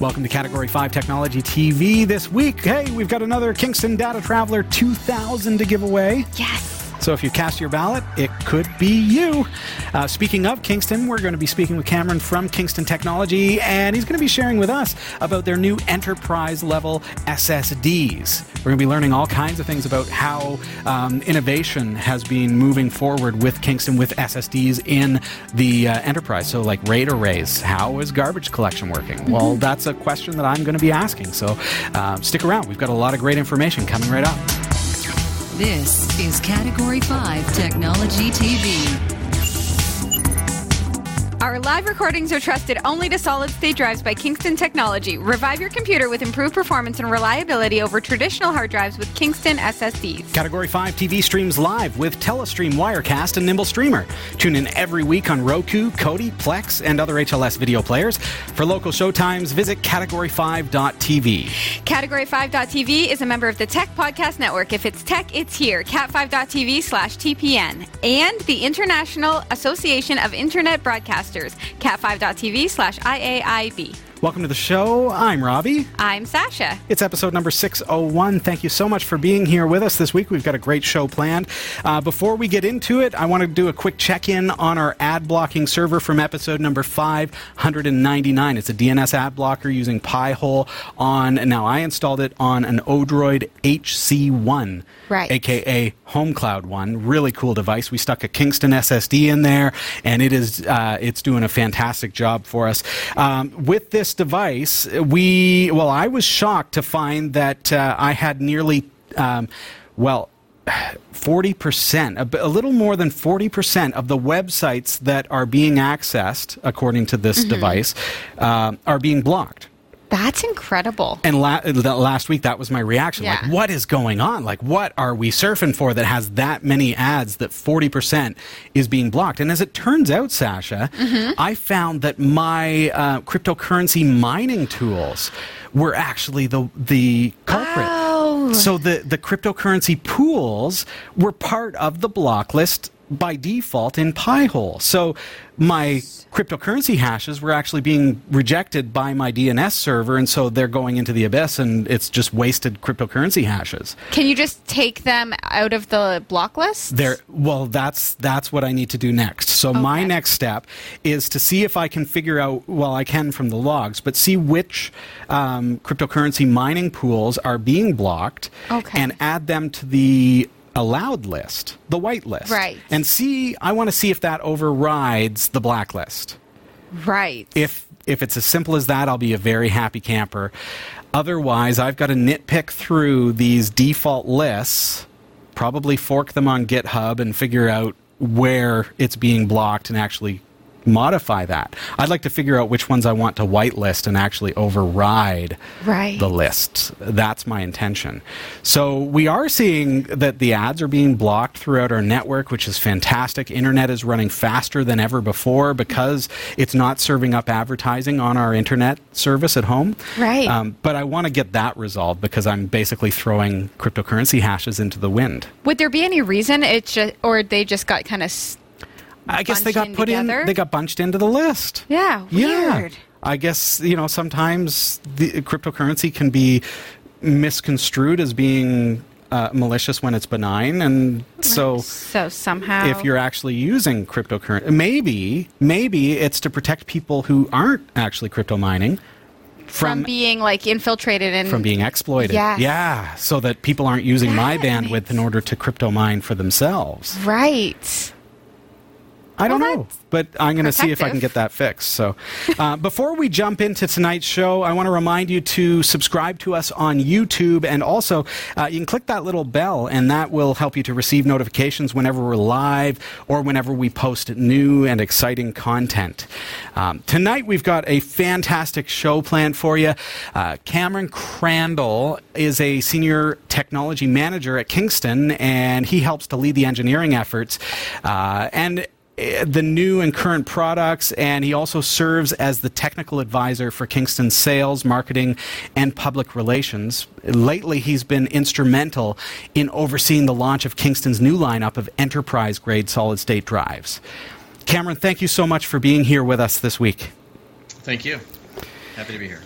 Welcome to Category 5 Technology TV this week. Hey, we've got another Kingston DataTraveler 2000 to give away. Yes. So if you cast your ballot, it could be you. Uh, speaking of Kingston, we're going to be speaking with Cameron from Kingston Technology, and he's going to be sharing with us about their new enterprise level SSDs. We're going to be learning all kinds of things about how um, innovation has been moving forward with Kingston with SSDs in the uh, enterprise. So, like RAID arrays, how is garbage collection working? Mm-hmm. Well, that's a question that I'm going to be asking. So, uh, stick around. We've got a lot of great information coming right up. This is Category 5 Technology TV. Our live recordings are trusted only to solid state drives by Kingston Technology. Revive your computer with improved performance and reliability over traditional hard drives with Kingston SSDs. Category 5 TV streams live with Telestream Wirecast and Nimble Streamer. Tune in every week on Roku, Kodi, Plex, and other HLS video players. For local showtimes, visit category5.tv. Category5.tv is a member of the Tech Podcast Network. If it's tech, it's here. Cat5.tv slash TPN. And the International Association of Internet Broadcasters cat5.tv slash IAIB. Welcome to the show. I'm Robbie. I'm Sasha. It's episode number 601. Thank you so much for being here with us this week. We've got a great show planned. Uh, before we get into it, I want to do a quick check in on our ad blocking server from episode number 599. It's a DNS ad blocker using Pi-hole on, now I installed it on an Odroid HC1 right. aka Home Cloud One. Really cool device. We stuck a Kingston SSD in there, and it is uh, it's doing a fantastic job for us. Um, with this device, we well, I was shocked to find that uh, I had nearly um, well. 40%, a, a, little more than 40% of the websites that are being accessed, according to this mm-hmm. device, uh, are being blocked. That's incredible. And la- last week, that was my reaction. Yeah. Like, what is going on? Like, what are we surfing for that has that many ads that 40% is being blocked? And as it turns out, Sasha, mm-hmm. I found that my uh, cryptocurrency mining tools were actually the, the culprit. Oh. So the, the cryptocurrency pools were part of the block list by default in Pi-hole. So my cryptocurrency hashes were actually being rejected by my DNS server, and so they're going into the abyss, and it's just wasted cryptocurrency hashes. Can you just take them out of the block list? There. Well, that's that's what I need to do next. So okay. my next step is to see if I can figure out. Well, I can from the logs, but see which um, cryptocurrency mining pools are being blocked, okay. and add them to the allowed list, the white list. Right. And see, I want to see if that overrides the blacklist. Right. If if it's as simple as that, I'll be a very happy camper. Otherwise, I've got to nitpick through these default lists, probably fork them on GitHub and figure out where it's being blocked and actually modify that. I'd like to figure out which ones I want to whitelist and actually override right. the list. That's my intention. So we are seeing that the ads are being blocked throughout our network, which is fantastic. Internet is running faster than ever before because it's not serving up advertising on our internet service at home. Right. Um, but I want to get that resolved because I'm basically throwing cryptocurrency hashes into the wind. Would there be any reason it just, or they just got kind of I guess they got put together? in. They got bunched into the list. Yeah, weird. Yeah. I guess you know sometimes the cryptocurrency can be misconstrued as being uh, malicious when it's benign, and so so somehow if you're actually using cryptocurrency, maybe maybe it's to protect people who aren't actually crypto mining. From, from, being like infiltrated and from being exploited. Yes. Yeah, so that people aren't using my bandwidth in order to crypto mine for themselves. Right. I don't well, know, but I'm going to see if I can get that fixed. So, uh, before we jump into tonight's show, I want to remind you to subscribe to us on YouTube, and also uh, you can click that little bell, and that will help you to receive notifications whenever we're live or whenever we post new and exciting content. Um, tonight we've got a fantastic show planned for you. Uh, Cameron Crandall is a senior technology manager at Kingston, and he helps to lead the engineering efforts. Uh, and Uh, the new and current products, and he also serves as the technical advisor for Kingston's sales, marketing, and public relations. Lately, he's been instrumental in overseeing the launch of Kingston's new lineup of enterprise grade solid state drives. Cameron, thank you so much for being here with us this week. Thank you. Happy to be here.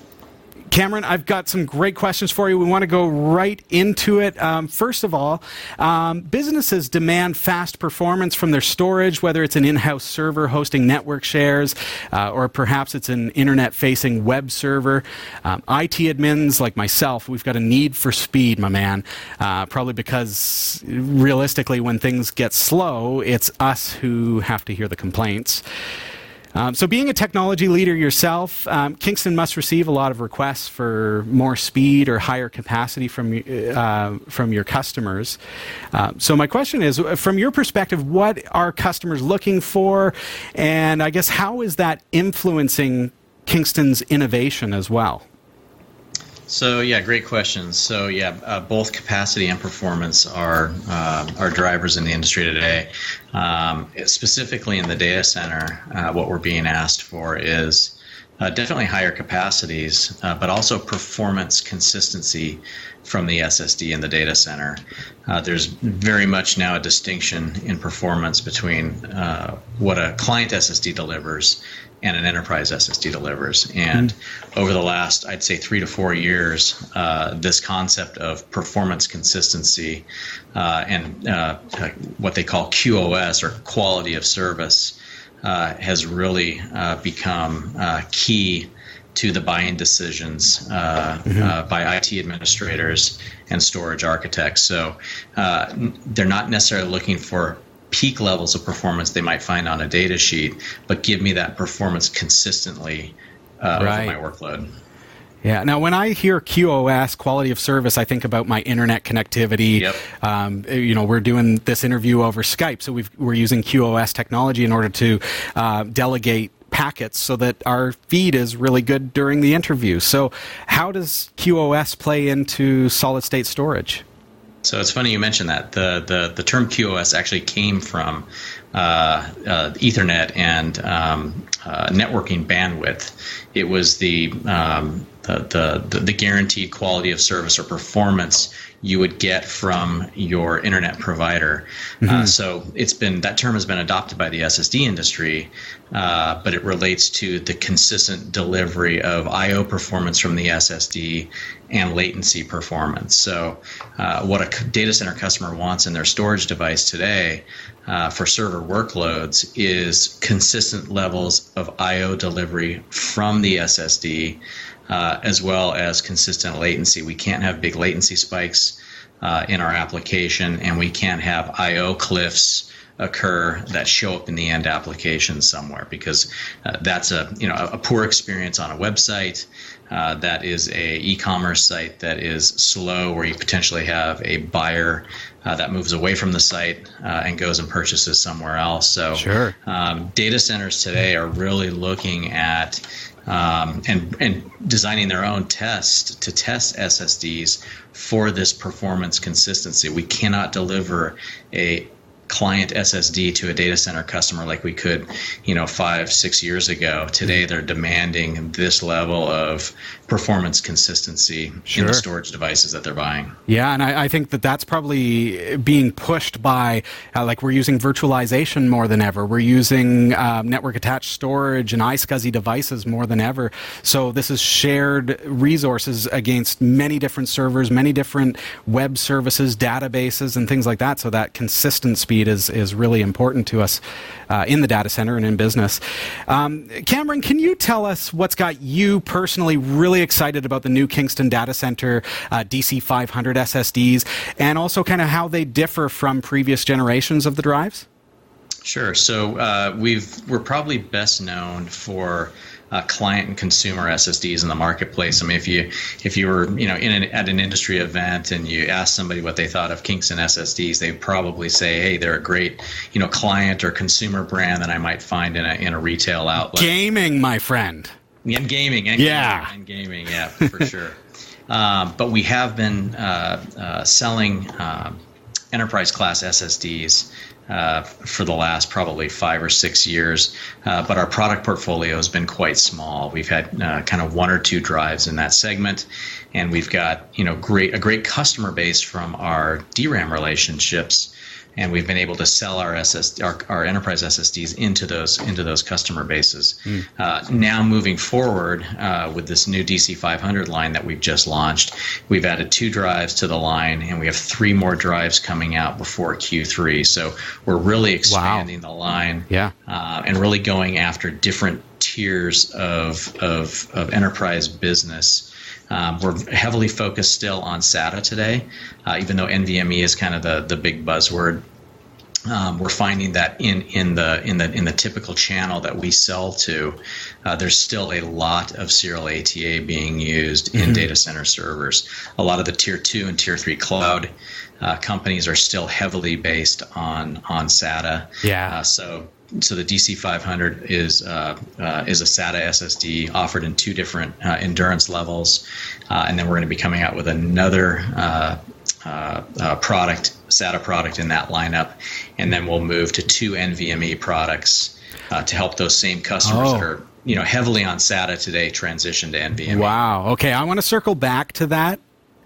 Cameron, I've got some great questions for you. We want to go right into it. Um, first of all, um, businesses demand fast performance from their storage, whether it's an in house server hosting network shares, uh, or perhaps it's an internet facing web server. Um, IT admins like myself, we've got a need for speed, my man, uh, probably because realistically, when things get slow, it's us who have to hear the complaints. Um, so, being a technology leader yourself, um, Kingston must receive a lot of requests for more speed or higher capacity from uh, from your customers. Uh, so, my question is, from your perspective, what are customers looking for, and I guess how is that influencing Kingston's innovation as well? So yeah, great questions. So yeah, uh, both capacity and performance are uh, are drivers in the industry today. Um, specifically in the data center, uh, what we're being asked for is uh, definitely higher capacities, uh, but also performance consistency from the SSD in the data center. Uh, there's very much now a distinction in performance between what a client SSD delivers and an enterprise SSD delivers. And mm-hmm. over the last, I'd say, three to four years, uh, this concept of performance consistency uh, and uh, what they call QoS or quality of service uh, has really uh, become uh, key to the buying decisions mm-hmm. by IT administrators and storage architects. So they're not necessarily looking for peak levels of performance they might find on a data sheet, but give me that performance consistently uh, right. over my workload. Yeah. Now, when I hear QoS, quality of service, I think about my internet connectivity. Yep. Um, you know, we're doing this interview over Skype, so we are using QoS technology in order to uh, delegate packets so that our feed is really good during the interview. So, how does QoS play into solid state storage? So it's funny you mentioned that the the, the term QoS actually came from uh, uh, Ethernet and um, uh, networking bandwidth. It was the, um, the, the the guaranteed quality of service or performance you would get from your internet provider. Mm-hmm. Uh, so it's been that term has been adopted by the SSD industry, uh, but it relates to the consistent delivery of I/O performance from the SSD and latency performance. So uh, what a data center customer wants in their storage device today. Uh, for server workloads is consistent levels of I/O delivery from the SSD, uh, as well as consistent latency. We can't have big latency spikes uh, in our application, and we can't have I/O cliffs occur that show up in the end application somewhere because uh, that's a you know a poor experience on a website. Uh, that is a e-commerce site that is slow, where you potentially have a buyer uh, that moves away from the site uh, and goes and purchases somewhere else. So, sure. um, data centers today are really looking at um, and and designing their own test to test SSDs for this performance consistency. We cannot deliver a client SSD to a data center customer like we could, you know, five, six years ago. Today, they're demanding this level of performance consistency sure. in the storage devices that they're buying. Yeah, and I, I think that that's probably being pushed by, uh, like, we're using virtualization more than ever. We're using uh, network attached storage and iSCSI devices more than ever. So this is shared resources against many different servers, many different web services, databases, and things like that. So that consistent speed is, is really important to us uh, in the data center and in business. Um, Cameron, can you tell us what's got you personally really excited about the new Kingston data center uh, DC500 SSDs and also kind of how they differ from previous generations of the drives? Sure. So uh, we've we're probably best known for uh, client and consumer SSDs in the marketplace. I mean, if you if you were you know in an, at an industry event and you asked somebody what they thought of Kingston SSDs, they'd probably say, "Hey, they're a great you know client or consumer brand that I might find in a in a retail outlet." Gaming, my friend. And gaming, and yeah, gaming, and gaming, yeah, for sure. Um, but we have been uh, uh, selling uh, enterprise class SSDs uh, for the last probably five or six years. Uh, but our product portfolio has been quite small. We've had uh, kind of one or two drives in that segment, and we've got you know great a great customer base from our DRAM relationships. And we've been able to sell our SSD, our, our enterprise SSDs into those into those customer bases. Mm. Uh, now moving forward uh, with this new DC500 line that we've just launched, we've added two drives to the line, and we have three more drives coming out before Q3. So we're really expanding wow. the line, yeah, uh, and really going after different tiers of of, of enterprise business. Um, we're heavily focused still on SATA today, uh, even though NVMe is kind of the, the big buzzword. Um, we're finding that in, in the in the in the typical channel that we sell to, uh, there's still a lot of serial ATA being used in mm-hmm. data center servers. A lot of the tier two and tier three cloud uh, companies are still heavily based on on SATA. Yeah. Uh, so so the DC500 is uh, uh, is a SATA SSD offered in two different uh, endurance levels, uh, and then we're going to be coming out with another uh, uh, product, SATA product in that lineup, and then we'll move to two NVMe products to help those same customers oh. that are you know heavily on SATA today transition to NVMe. Wow. Okay, I want to circle back to that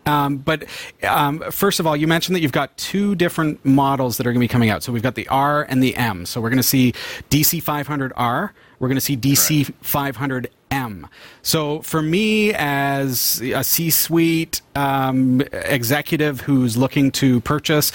um, but um, first of all, you mentioned that you've got two different models that are going to be coming out. So we've got the R and the M. So we're going to see DC 500R. We're going to see DC 500M. So for me, as a C-suite um, executive who's looking to purchase,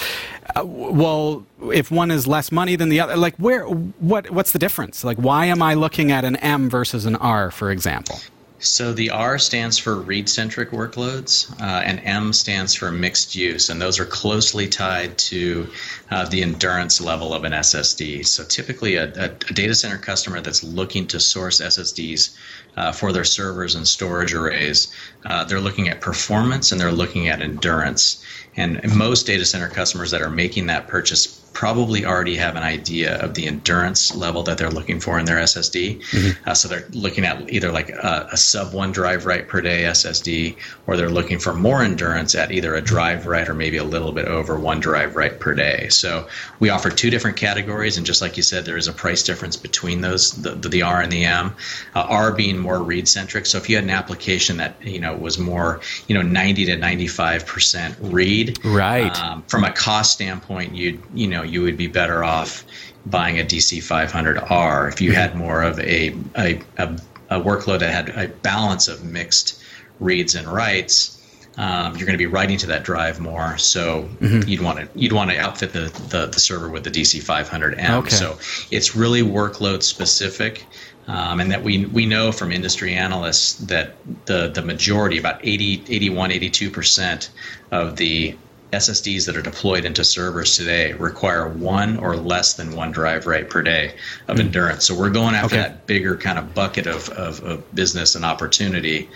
uh, well, if one is less money than the other, like where, what, what's the difference? Like, why am I looking at an M versus an R, for example? So the R stands for read centric workloads, uh, and M stands for mixed use, and those are closely tied to uh, the endurance level of an SSD. So typically, a, a, a, data center customer that's looking to source SSDs uh, for their servers and storage arrays, uh, they're looking at performance and they're looking at endurance. And most data center customers that are making that purchase probably already have an idea of the endurance level that they're looking for in their SSD. Mm-hmm. Uh, so they're looking at either like a, a, sub one drive write per day SSD, or they're looking for more endurance at either a drive write or maybe a little bit over one drive write per day. So we offer two different categories, and just like you said, there is a price difference between those, the, the, R and the M. Uh, R being more read centric. So if you had an application that you know was more you know 90 to 95 percent read, right? Um, from a cost standpoint, you'd you know you would be better off buying a DC 500R if you had more of a, a, a, a workload that had a balance of mixed reads and writes. Um, you're going to be writing to that drive more, so mm-hmm. you'd want to you'd want to outfit the, the, the server with the DC500M. Okay. So it's really workload specific, um, and that we we know from industry analysts that the the majority, about 80, 81, 82 percent of the SSDs that are deployed into servers today require one or less than one drive write per day of mm. endurance. So we're going after okay. that bigger kind of bucket of, of, of business and opportunity.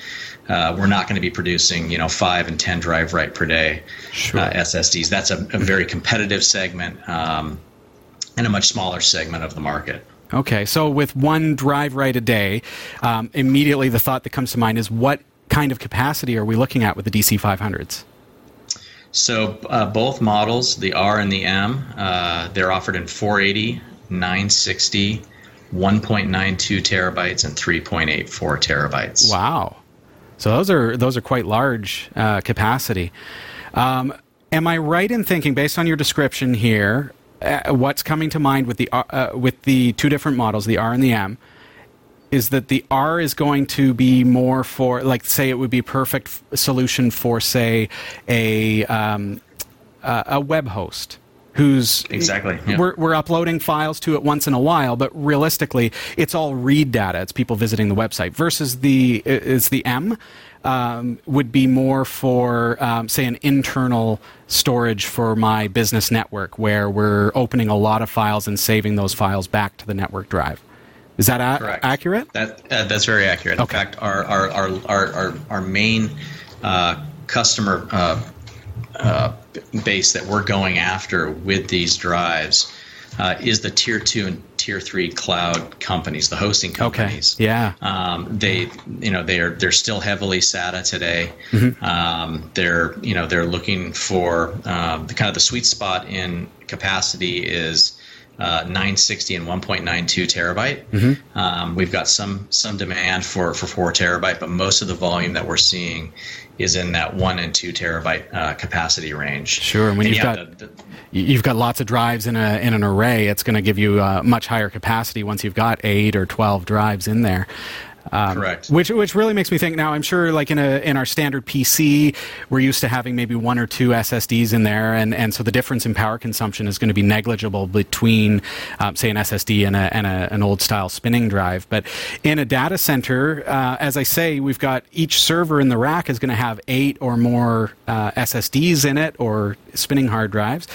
Uh, we're not going to be producing, you know, five and ten drive write per day sure. uh, SSDs. That's a, a, very competitive segment um, and a much smaller segment of the market. Okay, so with one drive write a day, um, immediately the thought that comes to mind is what kind of capacity are we looking at with the DC 500s? So uh, both models, the R and the M, uh, they're offered in 480, 960, 1.92 terabytes, and 3.84 terabytes. Wow. So those are those are quite large uh, capacity. Um, am I right in thinking, based on your description here, uh, what's coming to mind with the uh, with the two different models, the R and the M? Is that the R is going to be more for, like, say, it would be a perfect f- solution for, say, a um, uh, a web host who's exactly yeah. we're, we're uploading files to it once in a while but realistically it's all read data it's people visiting the website versus the is the m um, would be more for um, say an internal storage for my business network where we're opening a lot of files and saving those files back to the network drive is that a- accurate? That uh, that's very accurate. Okay. In fact, our our our our our, our main uh, customer uh, uh, base that we're going after with these drives uh, is the tier two and tier three cloud companies, the hosting companies. Okay. Yeah. Um, they, you know, they are they're still heavily SATA today. Mm-hmm. Um, they're you know they're looking for um, the kind of the sweet spot in capacity is uh, 960 and 1.92 terabyte. Mm-hmm. Um, we've got some some demand for for four terabyte, but most of the volume that we're seeing is in that one and two terabyte uh, capacity range. Sure, and when and you've yeah, got the, the, you've got lots of drives in a in an array, it's going to give you a much higher capacity once you've got eight or twelve drives in there. Um, Correct. Which which really makes me think. Now I'm sure, like in a in our standard PC, we're used to having maybe one or two SSDs in there, and, and so the difference in power consumption is going to be negligible between, um, say, an SSD and, a, and a, an old style spinning drive. But in a data center, uh, as I say, we've got each server in the rack is going to have eight or more uh, SSDs in it or spinning hard drives.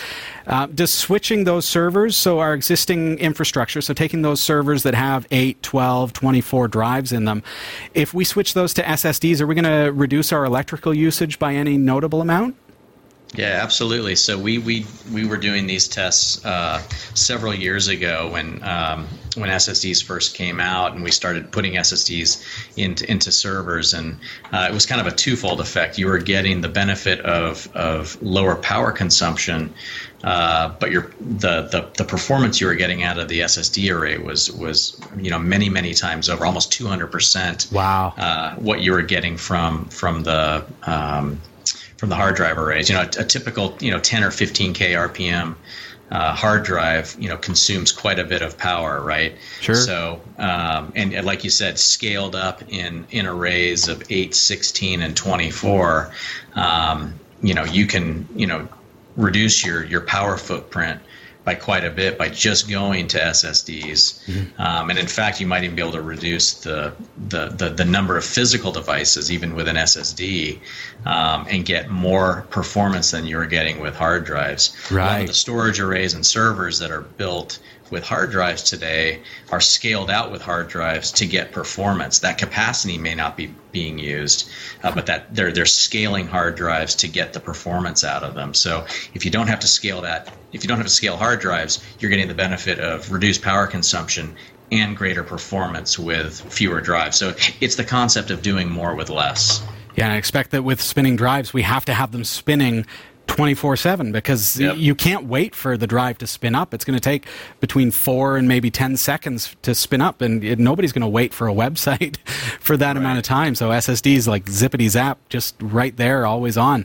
Uh, does switching those servers, so our existing infrastructure, so taking those servers that have 8, 12, 24 drives in them, if we switch those to SSDs, are we going to reduce our electrical usage by any notable amount? Yeah, absolutely. So we we we were doing these tests uh, several years ago when um, when SSDs first came out, and we started putting SSDs into into servers, and uh, it was kind of a twofold effect. You were getting the benefit of of lower power consumption, uh, but your the, the the performance you were getting out of the SSD array was was you know many many times over, almost two hundred percent. Wow. Uh, what you were getting from from the um, from the hard drive arrays. You know, a, a typical you know 10 or 15 k RPM uh, hard drive, you know, consumes quite a bit of power, right? Sure. So, um, and, and, like you said, scaled up in in arrays of 8, 16, and 24, um, you know, you can you know reduce your your power footprint by quite a bit by just going to SSDs. Mm-hmm. Um, and in fact, you might even be able to reduce the, the, the, the number of physical devices, even with an SSD, um, and get more performance than you're getting with hard drives. Right. A lot of the storage arrays and servers that are built with hard drives today are scaled out with hard drives to get performance. That capacity may not be being used, uh, but that they're they're scaling hard drives to get the performance out of them. So if you don't have to scale that, if you don't have to scale hard drives, you're getting the benefit of reduced power consumption and greater performance with fewer drives. So it's the concept of doing more with less. Yeah, I expect that with spinning drives, we have to have them spinning 24 7 because yep. you can't wait for the drive to spin up. It's going to take between four and maybe 10 seconds to spin up, and it, nobody's going to wait for a website for that right. amount of time. So SSDs like zippity zap, just right there, always on.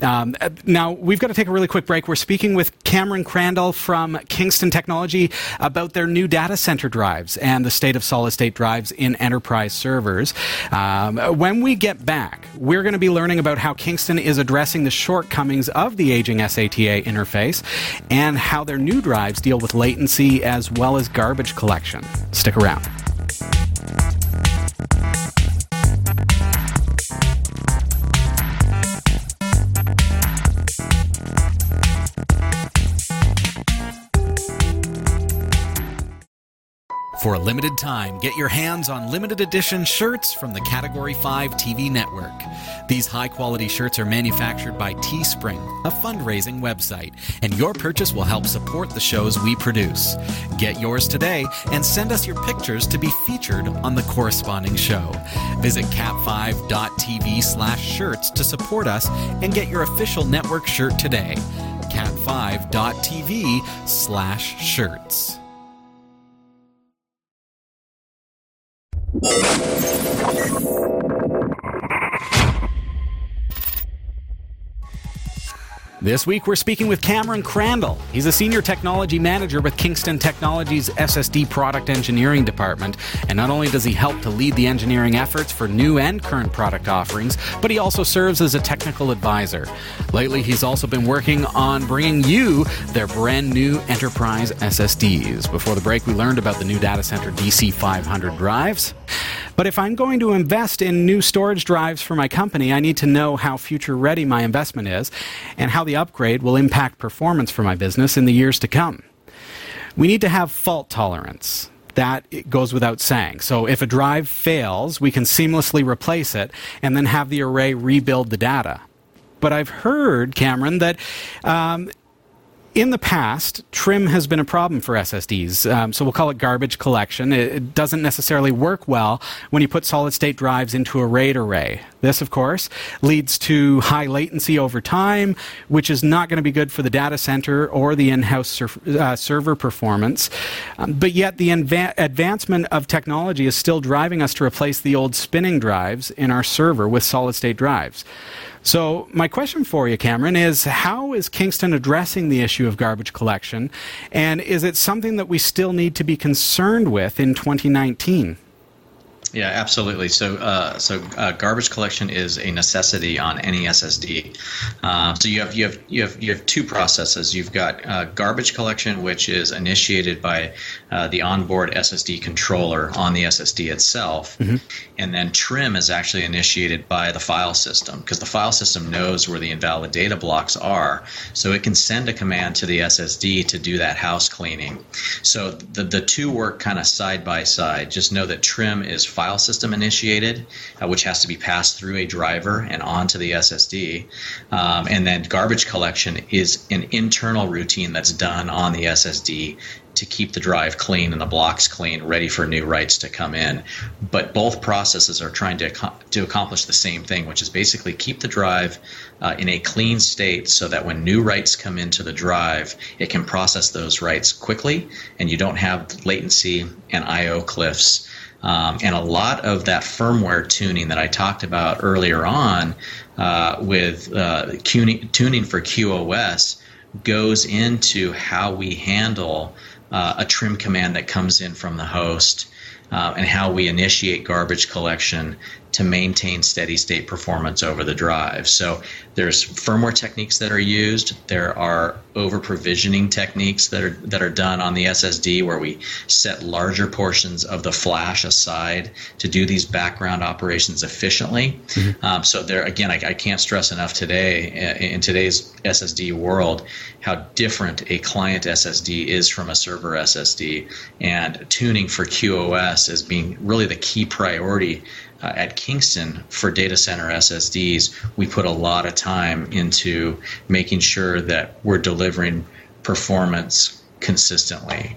Um, now, we've got to take a really quick break. We're speaking with Cameron Crandall from Kingston Technology about their new data center drives and the state of solid state drives in enterprise servers. Um, when we get back, we're going to be learning about how Kingston is addressing the shortcomings of the aging SATA interface and how their new drives deal with latency as well as garbage collection. Stick around. For a limited time, get your hands on limited edition shirts from the Category 5 TV network. These high quality shirts are manufactured by Teespring, a fundraising website, and your purchase will help support the shows we produce. Get yours today and send us your pictures to be featured on the corresponding show. Visit cat5.tv slash shirts to support us and get your official network shirt today. cat5.tv slash shirts. This week, we're speaking with Cameron Crandall. He's a senior technology manager with Kingston Technologies SSD product engineering department. And not only does he help to lead the engineering efforts for new and current product offerings, but he also serves as a technical advisor. Lately, he's also been working on bringing you their brand new enterprise SSDs. Before the break, we learned about the new data center DC500 drives. But if I'm going to invest in new storage drives for my company, I need to know how future ready my investment is and how the upgrade will impact performance for my business in the years to come. We need to have fault tolerance. That goes without saying. So if a drive fails, we can seamlessly replace it and then have the array rebuild the data. But I've heard, Cameron, that um, in the past, trim has been a problem for SSDs. Um, so we'll call it garbage collection. It, it, doesn't necessarily work well when you put solid state drives into a RAID array. This, of course, leads to high latency over time, which is not going to be good for the data center or the in house uh, server performance. Um, but yet, the inva- advancement of technology is still driving us to replace the old spinning drives in our server with solid state drives. So, my question for you, Cameron, is how is Kingston addressing the issue of garbage collection? And is it something that we still need to be concerned with in 2019? Yeah, absolutely. So, uh, so uh, garbage collection is a necessity on any SSD. Uh, so you have you have you have you have two processes. You've got uh, garbage collection, which is initiated by uh, the onboard SSD controller on the SSD itself, mm-hmm. and then trim is actually initiated by the file system because the file system knows where the invalid data blocks are, so it can send a command to the SSD to do that house cleaning. So the the two work kind of side by side. Just know that trim is file system initiated, uh, which has to be passed through a driver and onto the SSD. Um, and then garbage collection is an internal routine that's done on the SSD to keep the drive clean and the blocks clean, ready for new writes to come in. But both processes are trying to, to accomplish the same thing, which is basically keep the drive uh, in a clean state so that when new writes come into the drive, it can process those writes quickly and you don't have latency and I/O cliffs um, and a lot of that firmware tuning that I talked about earlier on uh, with uh, tuning, for QoS goes into how we handle uh, a trim command that comes in from the host uh, and how we initiate garbage collection to maintain steady state performance over the drive. So there's firmware techniques that are used. There are over provisioning techniques that are that are done on the SSD where we set larger portions of the flash aside to do these background operations efficiently. Mm-hmm. Um, so there again, I, I, can't stress enough today uh, in today's SSD world how different a client SSD is from a server SSD, and tuning for QoS as being really the key priority uh, at Kingston for data center SSDs, we put a lot of time into making sure that we're delivering performance consistently.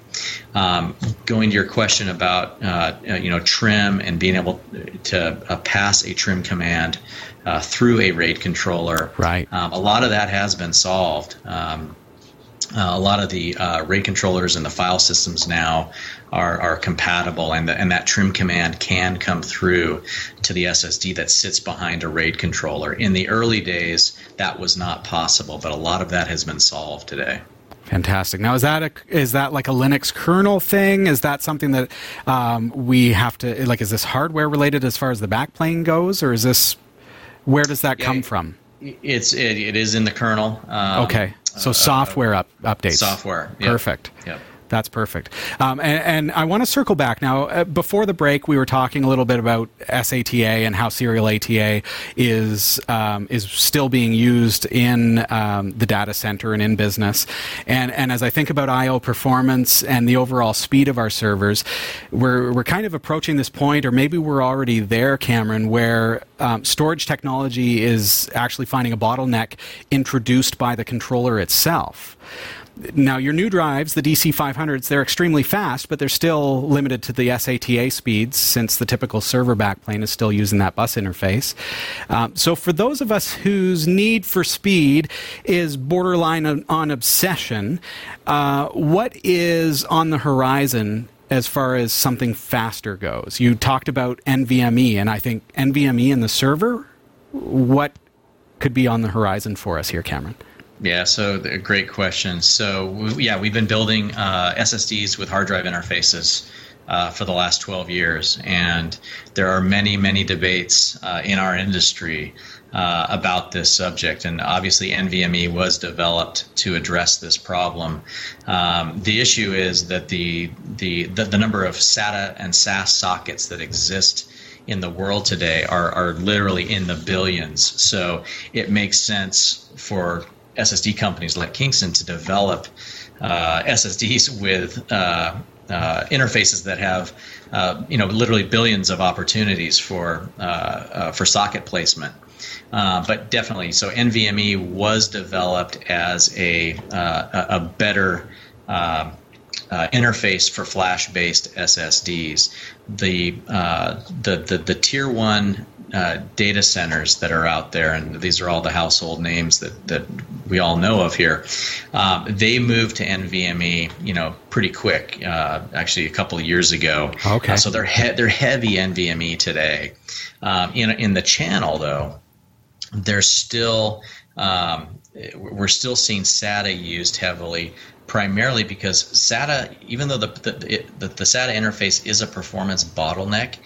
Um, going to your question about uh, uh, you know trim and being able to uh, pass a trim command uh, through a RAID controller, right? Um, a lot of that has been solved. Um, uh, a lot of the uh, RAID controllers and the file systems now are, are compatible, and, the, and that trim command can come through to the SSD that sits behind a RAID controller. In the early days, that was not possible, but a lot of that has been solved today. Fantastic. Now, is that a, is that like a Linux kernel thing? Is that something that um, we have to like? Is this hardware related as far as the backplane goes, or is this where does that yeah, come from? It's it, it is in the kernel. Um, okay. So uh, software up, updates. Software. Yep. Perfect. Yep. That's perfect. Um, and, and, I want to circle back now. Uh, before the break, we were talking a little bit about SATA and how serial ATA is um, is still being used in um, the data center and in business. And and as I think about I/O performance and the overall speed of our servers, we're we're kind of approaching this point, or maybe we're already there, Cameron, where um, storage technology is actually finding a bottleneck introduced by the controller itself. Now, your new drives, the DC500s, they're extremely fast, but they're still limited to the SATA speeds since the typical server backplane is still using that bus interface. Um, so, for those of us whose need for speed is borderline on, on obsession, uh, what is on the horizon as far as something faster goes? You talked about NVMe, and I think NVMe in the server, what could be on the horizon for us here, Cameron? Yeah, so a great question. So we, yeah, we've been building uh, SSDs with hard drive interfaces uh, for the last 12 years, and there are many, many debates uh, in our industry uh, about this subject. And obviously, NVMe was developed to address this problem. Um, the issue is that the, the the the number of SATA and SAS sockets that exist in the world today are, are literally in the billions. So it makes sense for SSD companies like Kingston to develop uh, SSDs with uh, uh, interfaces that have, uh, you know, literally billions of opportunities for uh, uh, for socket placement. but definitely, so NVMe was developed as a a better interface for flash-based SSDs. The, the the the tier one uh, data centers that are out there, and these are all the household names that, that we all know of here. Um, they moved to NVMe, you know, pretty quick. Uh, actually, a couple of years ago. Okay. Uh, so they're he- they're heavy NVMe today. Um, in in the channel though, there's still um, we're still seeing SATA used heavily primarily because SATA, even though the the, it, the, the SATA interface is a performance bottleneck,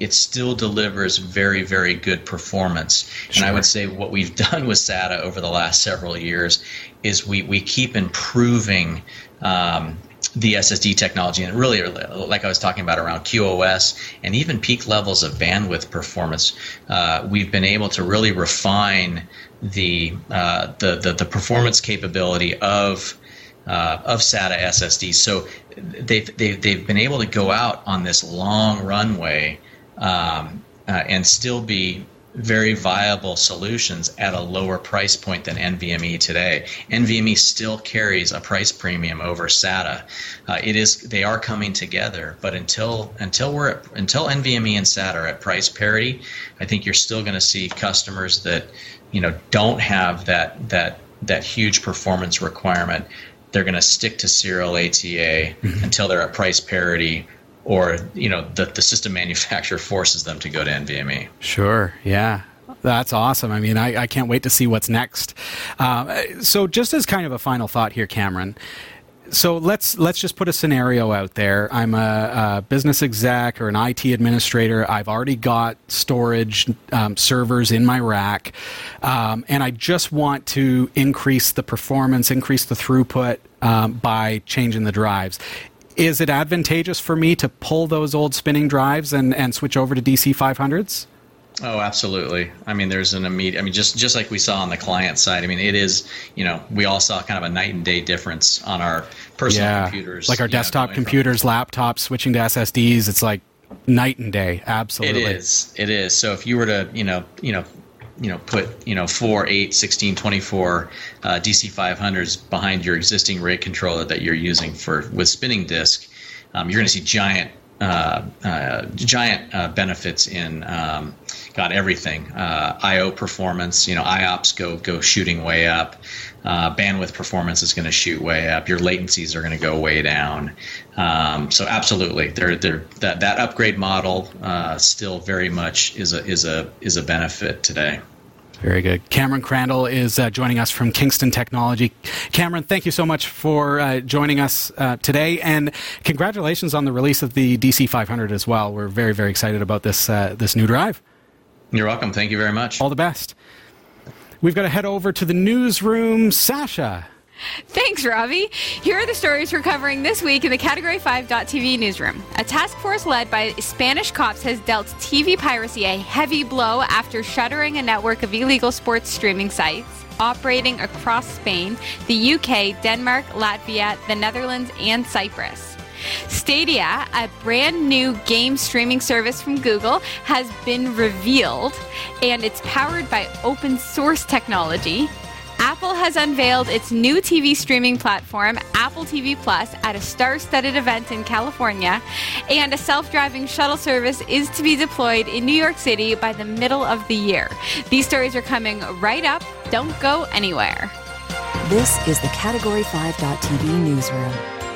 it still delivers very, very good performance. Sure. And I would say what we've done with SATA over the last several years is we, we keep improving um, the SSD technology, and really, like I was talking about around QoS and even peak levels of bandwidth performance, uh, we've been able to really refine the, uh, the, the the performance capability of uh, of SATA SSDs. So they've, they've, they've been able to go out on this long runway um, uh, and still be very viable solutions at a lower price point than NVMe today. NVMe still carries a price premium over SATA. Uh, it is they are coming together, but until until we're at, until NVMe and SATA are at price parity, I think you're still going to see customers that you know don't have that that that huge performance requirement they're going to stick to serial ATA mm-hmm. until they're at price parity or you know the, the system manufacturer forces them to go to NVMe. Sure, yeah. That's awesome. I mean, I, I can't wait to see what's next. Uh, so, just as kind of a final thought here, Cameron, so let's let's just put a scenario out there. I'm a, a business exec or an IT administrator. I've already got storage um, servers in my rack, um, and I just want to increase the performance, increase the throughput um, by changing the drives. Is it advantageous for me to pull those old spinning drives and, and switch over to DC 500s? Oh, absolutely. I mean, there's an immediate. I mean, just just like we saw on the client side. I mean, it is. You know, we all saw kind of a night and day difference on our personal yeah. computers, like our desktop know, computers, from, laptops, switching to SSDs. It's like night and day. Absolutely, it is. It is. So if you were to, you know, you know, you know, put you know 4, 8, 16, 24 uh, DC 500s behind your existing RAID controller that you're using for with spinning disk, um, you're going to see giant uh, uh, giant uh, benefits in um, got everything uh, I/O performance. You know, IOPS go go shooting way up. Uh, bandwidth performance is going to shoot way up. Your latencies are going to go way down. Um, so absolutely, they're, they're, that that upgrade model uh, still very much is a is a is a benefit today. Very good. Cameron Crandall is uh, joining us from Kingston Technology. Cameron, thank you so much for uh, joining us uh, today, and congratulations on the release of the DC 500 as well. We're very, very excited about this uh, this new drive. You're welcome. Thank you very much. All the best. We've got to head over to the newsroom. Sasha, Thanks, Robbie. Here are the stories we're covering this week in the Category 5.tv newsroom. A task force led by Spanish cops has dealt TV piracy a heavy blow after shuttering a network of illegal sports streaming sites operating across Spain, the UK, Denmark, Latvia, the Netherlands, and Cyprus. Stadia, a brand new game streaming service from Google, has been revealed, and it's powered by open source technology. Apple has unveiled its new TV streaming platform, Apple TV Plus, at a star studded event in California, and a self driving shuttle service is to be deployed in New York City by the middle of the year. These stories are coming right up. Don't go anywhere. This is the Category 5.tv newsroom,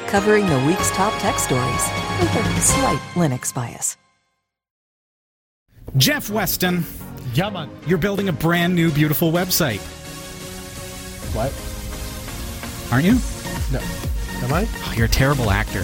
covering the week's top tech stories with a slight Linux bias. Jeff Weston. Yeah. You're building a brand new, beautiful website. What? Aren't you? No. Am I? Oh, you're a terrible actor.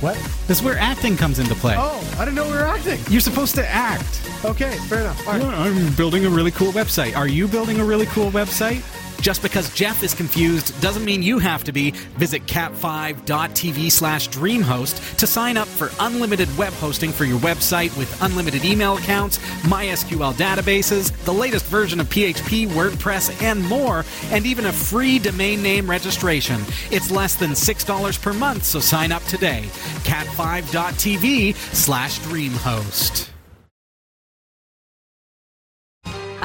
What? This is where acting comes into play. Oh, I didn't know we were acting. You're supposed to act. Okay, fair enough. Right. I'm building a really cool website. Are you building a really cool website? Just because Jeff is confused doesn't mean you have to be. Visit cat5.tv slash dreamhost to sign up for unlimited web hosting for your website with unlimited email accounts, MySQL databases, the latest version of PHP, WordPress, and more, and even a free domain name registration. It's less than $6 per month, so sign up today. cat5.tv slash dreamhost.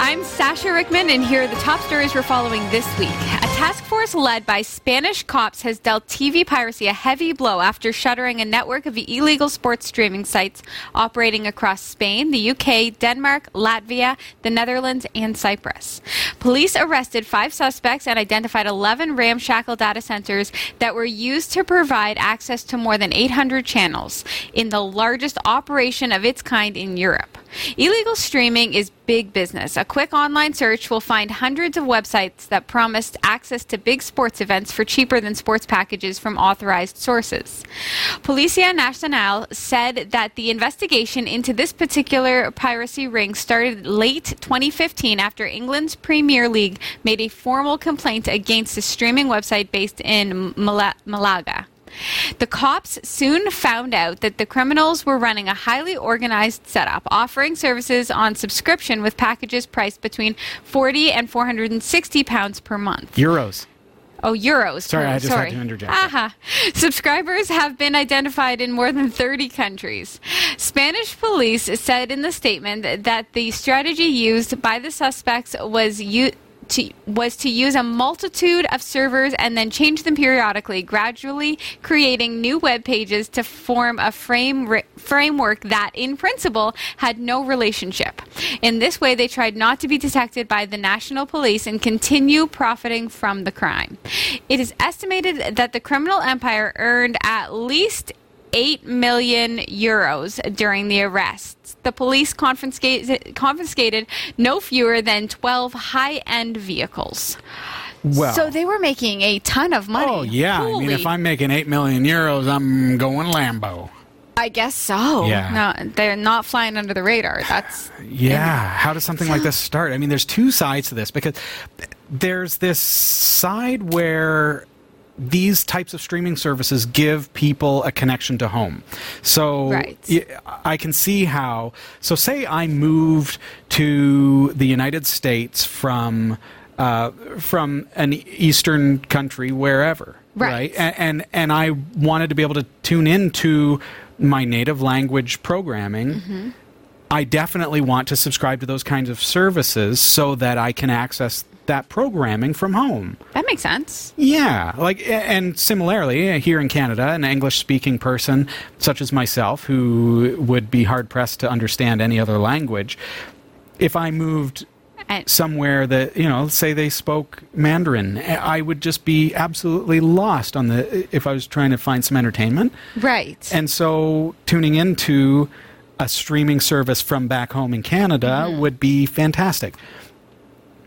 I'm Sasha Rickman, and here are the top stories we're following this week. Task force led by Spanish cops has dealt TV piracy a heavy blow after shuttering a network of illegal sports streaming sites operating across Spain, the UK, Denmark, Latvia, the Netherlands, and Cyprus. Police arrested five suspects and identified 11 ramshackle data centers that were used to provide access to more than 800 channels in the largest operation of its kind in Europe. Illegal streaming is big business. A quick online search will find hundreds of websites that promised access to big sports events for cheaper than sports packages from authorized sources. Policia Nacional said that the investigation into this particular piracy ring started late 2015 after England's Premier League made a formal complaint against a streaming website based in Mala- Malaga. The cops soon found out that the criminals were running a highly organized setup, offering services on subscription with packages priced between 40 and 460 pounds per month. Euros. Oh, euros. Sorry, I oh, just Sorry. had to interject. Aha. Uh-huh. Subscribers have been identified in more than 30 countries. Spanish police said in the statement that the strategy used by the suspects was u- to, was to use a multitude of servers and then change them periodically, gradually creating new web pages to form a frame framework that, in principle, had no relationship. In this way, they tried not to be detected by the national police and continue profiting from the crime. It is estimated that the criminal empire earned at least 8 million euros during the arrests. The police confiscated, confiscated no fewer than 12 high end vehicles. Well. so they were making a ton of money. Oh yeah, I mean, if I'm making eight million euros, I'm going Lambo. I guess so. Yeah. No, they're not flying under the radar. That's Yeah. How does something like this start? I mean, there's two sides to this because there's this side where these types of streaming services give people a connection to home. So Right. I can see how. So say I moved to the United States from uh, from an eastern country, wherever, Right. A- And, and I wanted to be able to tune into my native language programming. I definitely want to subscribe to those kinds of services so that I can access that programming from home. that makes sense. Yeah, like and similarly uh, here in Canada, an English-speaking person such as myself who would be hard pressed to understand any other language, if I moved somewhere that you know, say they spoke Mandarin, I would just be absolutely lost on the if I was trying to find some entertainment. right. And so tuning into a streaming service from back home in Canada would be fantastic.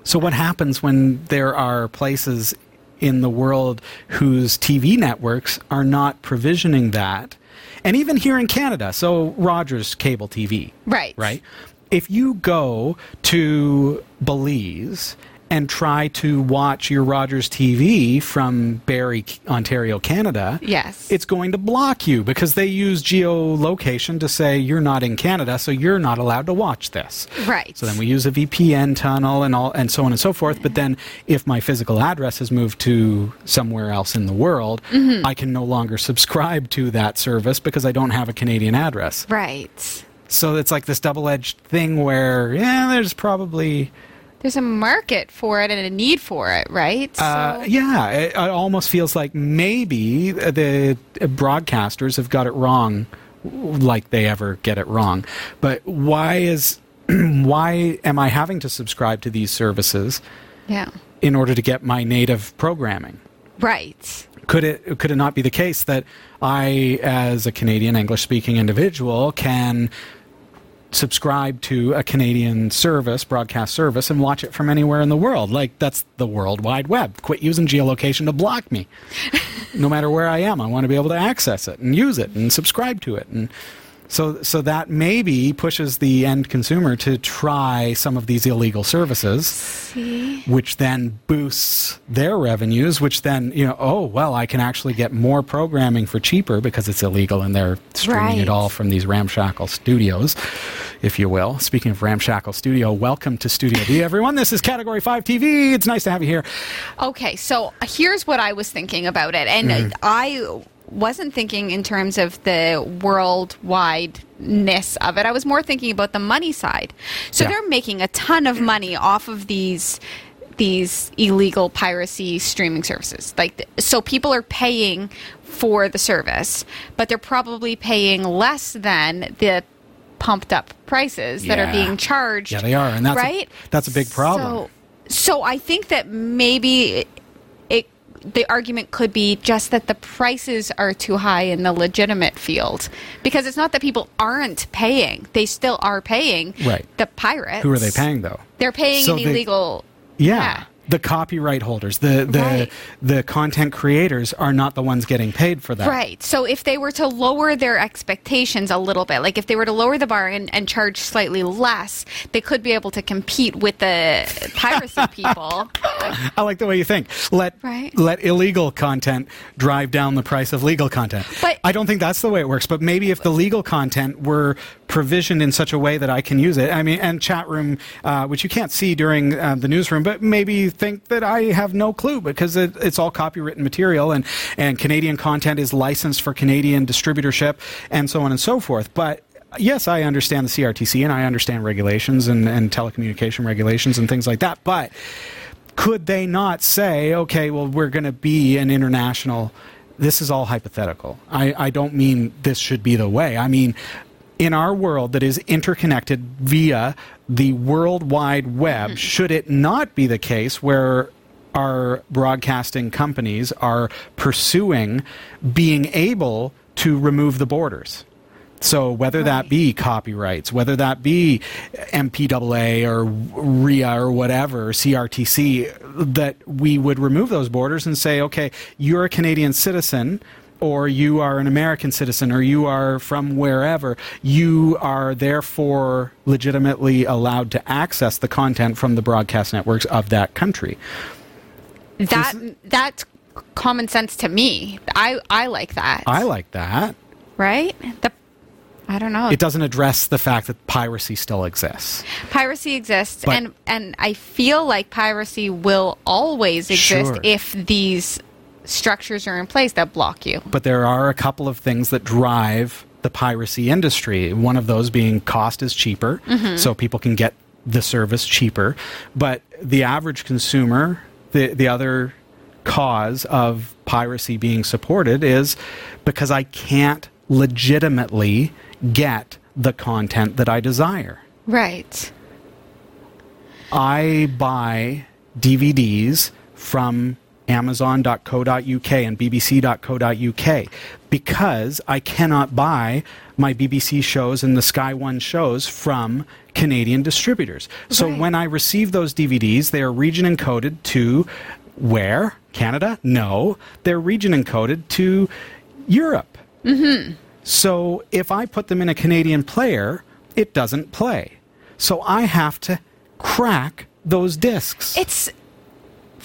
So, what happens when there are places in the world whose TV networks are not provisioning that? And even here in Canada, so Rogers Cable TV. Right. Right? If you go to Belize and try to watch your Rogers TV from Barrie, Ontario, Canada, Yes. it's going to block you because they use geolocation to say you're not in Canada, so you're not allowed to watch this. Right. So then we use a VPN tunnel and all and so on and so forth. But then if my physical address has moved to somewhere else in the world, Mm-hmm. I can no longer subscribe to that service because I don't have a Canadian address. right. So it's like this double-edged thing where yeah, there's probably There's a market for it and a need for it, right? Uh, yeah, it, it almost feels like maybe the broadcasters have got it wrong, like they ever get it wrong. But why is why am I having to subscribe to these services yeah. in order to get my native programming? Right. Could it could it not be the case that I, as a Canadian English speaking individual, can subscribe to a Canadian service, broadcast service, and watch it from anywhere in the world? Like that's the World Wide Web. Quit using geolocation to block me. no matter where I am, I want to be able to access it and use it and subscribe to it and. So, so that maybe pushes the end consumer to try some of these illegal services which then boosts their revenues, which then, you know, oh, well, I can actually get more programming for cheaper because it's illegal and they're streaming Right. it all from these ramshackle studios, if you will. Speaking of ramshackle studio, welcome to Studio D, everyone. This is Category 5 TV. It's nice to have you here. Okay, so here's what I was thinking about it, and Mm-hmm. I wasn't thinking in terms of the worldwideness of it. I was more thinking about the money side. So Yeah. they're making a ton of money off of these these illegal piracy streaming services. Like, so people are paying for the service, but they're probably paying less than the pumped up prices that are being charged. Yeah, they are, and that's a- right. that's a big problem. So, so I think that maybe the argument could be just that the prices are too high in the legitimate field because it's not that people aren't paying; they still are paying. Right. The pirates. Who are they paying though? They're paying So an they- illegal. Yeah. The copyright holders, the the Right. the content creators are not the ones getting paid for that. Right. So if they were to lower their expectations a little bit, like if they were to lower the bar and, and charge slightly less, they could be able to compete with the piracy people. I like the way you think. Let Right. let illegal content drive down the price of legal content. But- I don't think that's the way it works. But maybe if the legal content were provisioned in such a way that I can use it, I mean, and chat room, uh, which you can't see during uh, the newsroom, but maybe think that I have no clue because it, it's all copywritten material and and Canadian content is licensed for Canadian distributorship and so on and so forth. But yes, I understand the CRTC and I understand regulations and, and telecommunication regulations and things like that. But could they not say, okay, well, we're going to be an international? This is all hypothetical. I, I don't mean this should be the way. I mean, in our world that is interconnected via the World Wide Web, mm-hmm. should it not be the case where our broadcasting companies are pursuing being able to remove the borders? So whether that be copyrights, whether that be MPAA or RIA or whatever, CRTC, that we would remove those borders and say, okay, you're a Canadian citizen or you are an American citizen or you are from wherever, you are therefore legitimately allowed to access the content from the broadcast networks of that country. That that's common sense to me. I I like that. I like that. right? The I don't know. It doesn't address the fact that piracy still exists. piracy exists But- and and I feel like piracy will always exist Sure. if these structures are in place that block you. but there are a couple of things that drive the piracy industry. One of those being cost is cheaper, mm-hmm. so people can get the service cheaper. But the average consumer, the the other cause of piracy being supported is because I can't legitimately get the content that I desire. Right. I buy DVDs from Amazon.co.uk and BBC.co.uk because I cannot buy my BBC shows and the Sky One shows from Canadian distributors. So Right. when I receive those DVDs, they are region encoded to where? Canada? No. They're region encoded to Europe. Mm-hmm. So if I put them in a Canadian player, it doesn't play. So I have to crack those discs. It's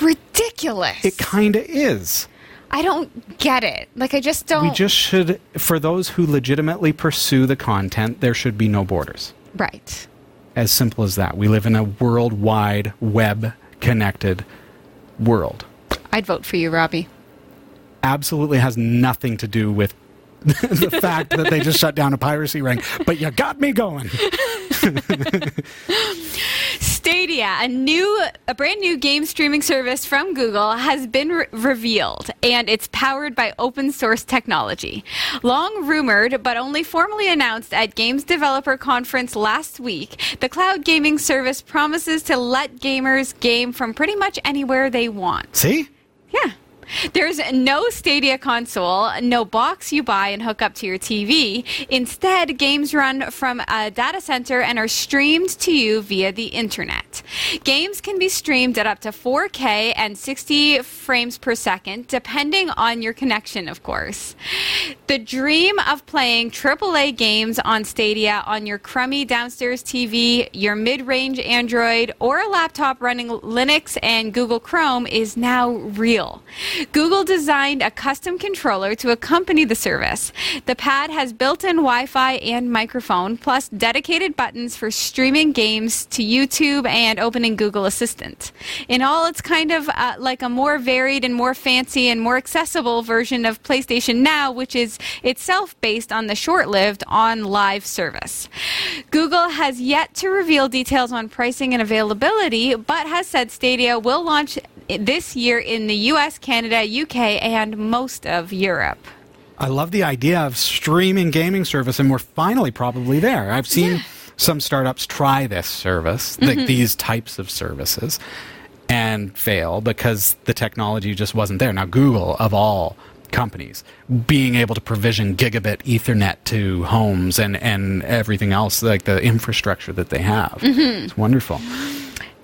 ridiculous. It kind of is. I don't get it. Like I just don't We just should, for those who legitimately pursue the content, there should be no borders. Right. As simple as that. We live in a worldwide, web connected world. I'd vote for you, Robbie. Absolutely has nothing to do with the fact that they just shut down a piracy ring. But you got me going. Stadia, a new, a brand new game streaming service from Google, has been re- revealed, and it's powered by open source technology. Long rumored, but only formally announced at Games Developer Conference last week, the cloud gaming service promises to let gamers game from pretty much anywhere they want. See? Yeah. There's no Stadia console, no box you buy and hook up to your TV. Instead, games run from a data center and are streamed to you via the internet. Games can be streamed at up to 4K and 60 frames per second, depending on your connection, of course. The dream of playing AAA games on Stadia on your crummy downstairs TV, your mid range Android, or a laptop running Linux and Google Chrome is now real. Google designed a custom controller to accompany the service. The pad has built in Wi Fi and microphone, plus dedicated buttons for streaming games to YouTube and opening Google Assistant. In all, it's kind of uh, like a more varied and more fancy and more accessible version of PlayStation Now, which is itself based on the short lived OnLive service. Google has yet to reveal details on pricing and availability, but has said Stadia will launch this year in the US, Canada, UK, and most of Europe. I love the idea of streaming gaming service, and we're finally probably there. I've seen yeah. some startups try this service, mm-hmm. like these types of services, and fail because the technology just wasn't there. Now, Google, of all companies being able to provision gigabit ethernet to homes and, and everything else like the infrastructure that they have mm-hmm. it's wonderful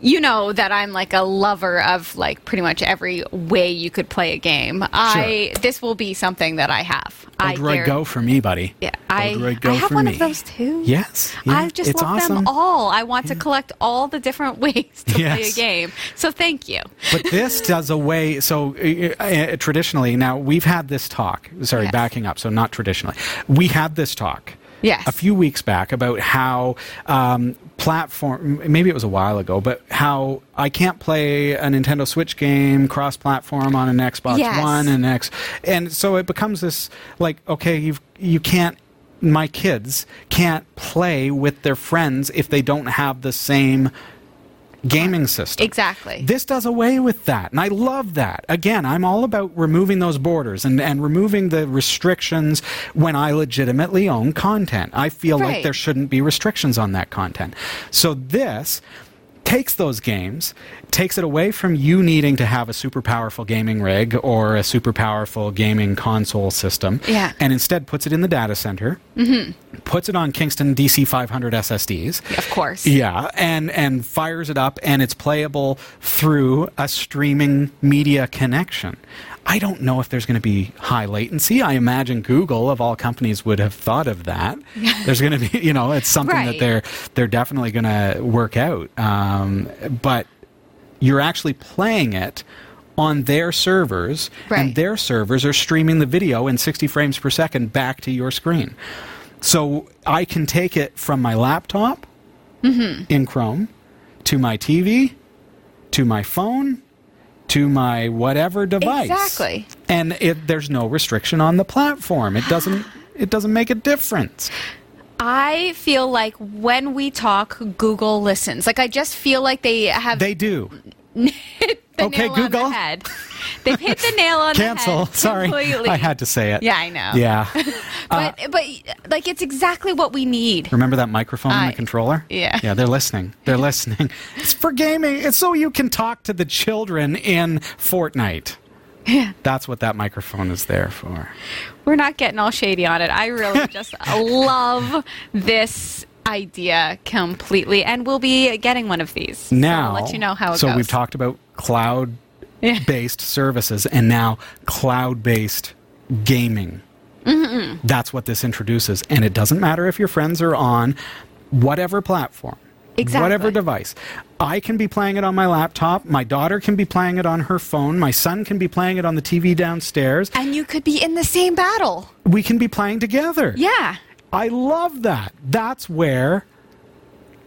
you know that I'm like a lover of like pretty much every way you could play a game. Sure. I this will be something that I have. Odroid Go for me, buddy. Yeah, I, I have one me. of those too. Yes, yeah, I just love awesome. them all. I want yeah. to collect all the different ways to yes. play a game. So thank you. But this does away. So uh, uh, traditionally, now we've had this talk. Sorry, yes. backing up. So not traditionally, we had this talk yes. a few weeks back about how um, platform maybe it was a while ago but how i can't play a nintendo switch game cross platform on an xbox yes. one and x and so it becomes this like okay you you can't my kids can't play with their friends if they don't have the same gaming system. Exactly. This does away with that. And I love that. Again, I'm all about removing those borders and, and removing the restrictions when I legitimately own content. I feel right. like there shouldn't be restrictions on that content. So this takes those games, takes it away from you needing to have a super powerful gaming rig or a super powerful gaming console system, yeah. and instead puts it in the data center, mm-hmm. puts it on Kingston DC 500 SSDs. Of course. Yeah, and, and fires it up, and it's playable through a streaming media connection. I don't know if there's going to be high latency. I imagine Google, of all companies, would have thought of that. there's going to be, you know, it's something right. that they're they're definitely going to work out. Um, but you're actually playing it on their servers, right. and their servers are streaming the video in 60 frames per second back to your screen. So I can take it from my laptop mm-hmm. in Chrome to my TV to my phone to my whatever device. Exactly. And it, there's no restriction on the platform. It doesn't it doesn't make a difference. I feel like when we talk, Google listens. Like I just feel like they have. They do. okay, Google. The They've hit the nail on Cancel. the head. Cancel. Sorry, completely. I had to say it. Yeah, I know. Yeah, but uh, but like it's exactly what we need. Remember that microphone I, and the controller? Yeah, yeah. They're listening. They're listening. It's for gaming. It's so you can talk to the children in Fortnite. Yeah. That's what that microphone is there for. We're not getting all shady on it. I really just love this idea completely, and we'll be getting one of these. Now, so I'll let you know how it so goes. we've talked about cloud based services and now cloud based gaming. Mm-mm. That's what this introduces. And it doesn't matter if your friends are on whatever platform, exactly. whatever device. I can be playing it on my laptop. My daughter can be playing it on her phone. My son can be playing it on the TV downstairs. And you could be in the same battle. We can be playing together. Yeah. I love that. That's where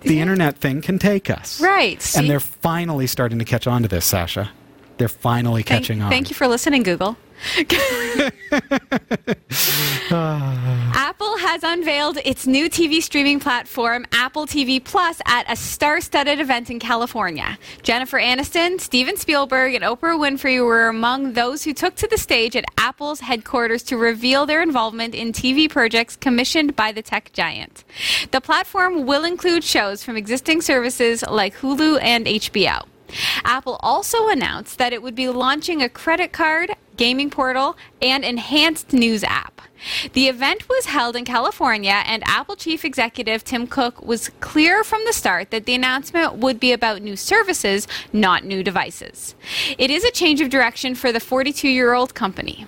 the yeah. internet thing can take us. Right. See? And they're finally starting to catch on to this, Sasha. They're finally thank, catching on. Thank you for listening, Google. Apple has unveiled its new TV streaming platform, Apple TV Plus, at a star studded event in California. Jennifer Aniston, Steven Spielberg, and Oprah Winfrey were among those who took to the stage at Apple's headquarters to reveal their involvement in TV projects commissioned by the tech giant. The platform will include shows from existing services like Hulu and HBO. Apple also announced that it would be launching a credit card, gaming portal, and enhanced news app. The event was held in California, and Apple chief executive Tim Cook was clear from the start that the announcement would be about new services, not new devices. It is a change of direction for the 42 year old company.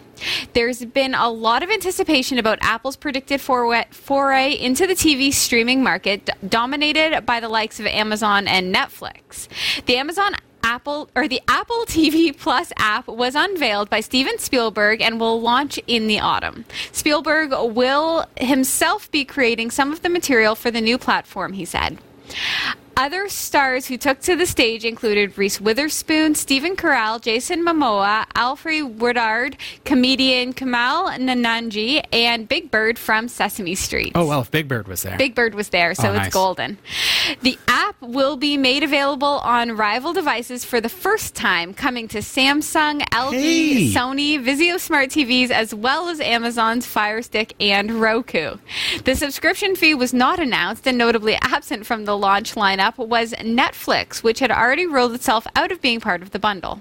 There's been a lot of anticipation about Apple's predicted foray into the TV streaming market, dominated by the likes of Amazon and Netflix. The Amazon Apple or the Apple TV Plus app was unveiled by Steven Spielberg and will launch in the autumn. Spielberg will himself be creating some of the material for the new platform, he said. Other stars who took to the stage included Reese Witherspoon, Stephen Carell, Jason Momoa, Alfred Woodard, comedian Kamal Nananji, and Big Bird from Sesame Street. Oh, well, if Big Bird was there. Big Bird was there, so Oh, it's golden. The app will be made available on rival devices for the first time, coming to Samsung, LG, Hey. Sony, Vizio Smart TVs, as well as Amazon's Fire Stick and Roku. The subscription fee was not announced, and notably absent from the launch lineup was Netflix, which had already ruled itself out of being part of the bundle.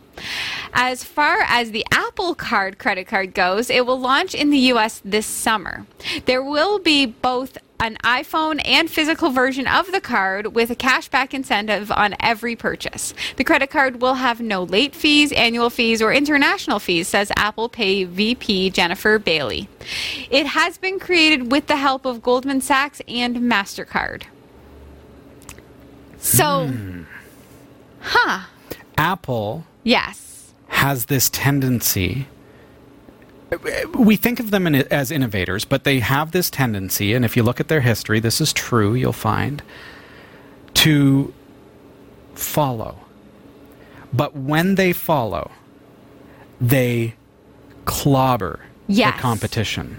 As far as the Apple Card credit card goes, it will launch in the US this summer. There will be both an iPhone and physical version of the card with a cashback incentive on every purchase. The credit card will have no late fees, annual fees, or international fees, says Apple Pay VP Jennifer Bailey. It has been created with the help of Goldman Sachs and MasterCard. So, huh, Apple yes. has this tendency. We think of them in, as innovators, but they have this tendency, and if you look at their history, this is true, you'll find, to follow. But when they follow, they clobber Yes. the competition.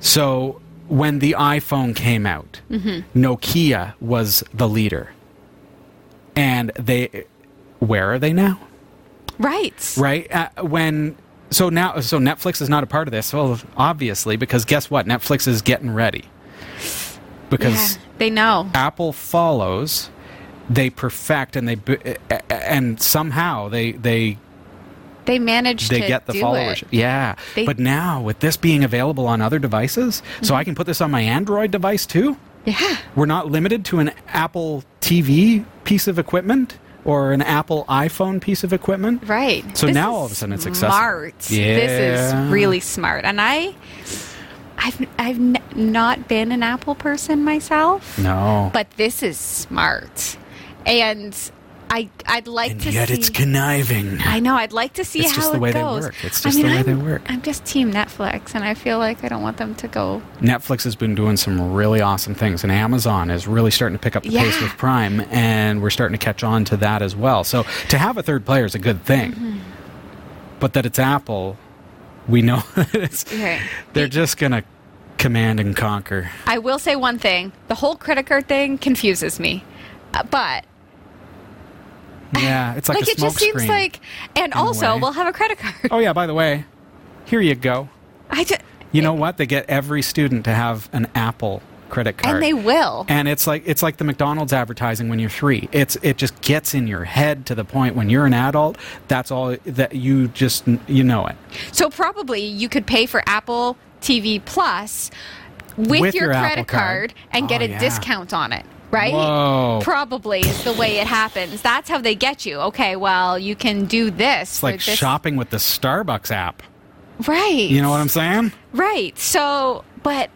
So when the iPhone came out, mm-hmm. Nokia was the leader. And they, where are they now? Right. right? Uh, when so now so Netflix is not a part of this. Well, obviously, because guess what? Netflix is getting ready because Yeah, they know. Apple follows, they perfect, and they bu- a- a- and somehow they they They managed they to get the do followers. it. Yeah, They- but now with this being available on other devices, so I can put this on my Android device too. Yeah. We're not limited to an Apple TV piece of equipment or an Apple iPhone piece of equipment. Right. So This now all of a sudden it's accessible. Smart. This is really smart. And I I've I've n- not been an Apple person myself, No, but this is smart. And I I'd like and to yet see it's conniving. I know. I'd like to see It's how just the it way they goes. work. It's I just mean, the way I'm, they work. I'm just team Netflix, and I feel like I don't want them to go. Netflix has been doing some really awesome things, and Amazon is really starting to pick up the pace with Prime, and we're starting to catch on to that as well. So to have a third player is a good thing, Mm-hmm. but that it's Apple, we know that it's, they're just gonna command and conquer. I will say one thing: the whole credit card thing confuses me, uh, but Yeah, it's like, a social media. like, a it just seems like. And also, we'll have a credit card. Oh yeah, by the way, here you go. I just, You know what? They get every student to have an Apple credit card. and they will. And it's like it's like the McDonald's advertising when you're three. It's it just gets in your head to the point when you're an adult. That's all that you just you know it. So probably you could pay for Apple TV Plus with, With your, your credit card. card and get Oh, a yeah. discount on it. Right? Whoa. Probably is the way it happens. That's how they get you. Okay, well, you can do this. It's like this. shopping with the Starbucks app. Right. You know what I'm saying? Right. So, but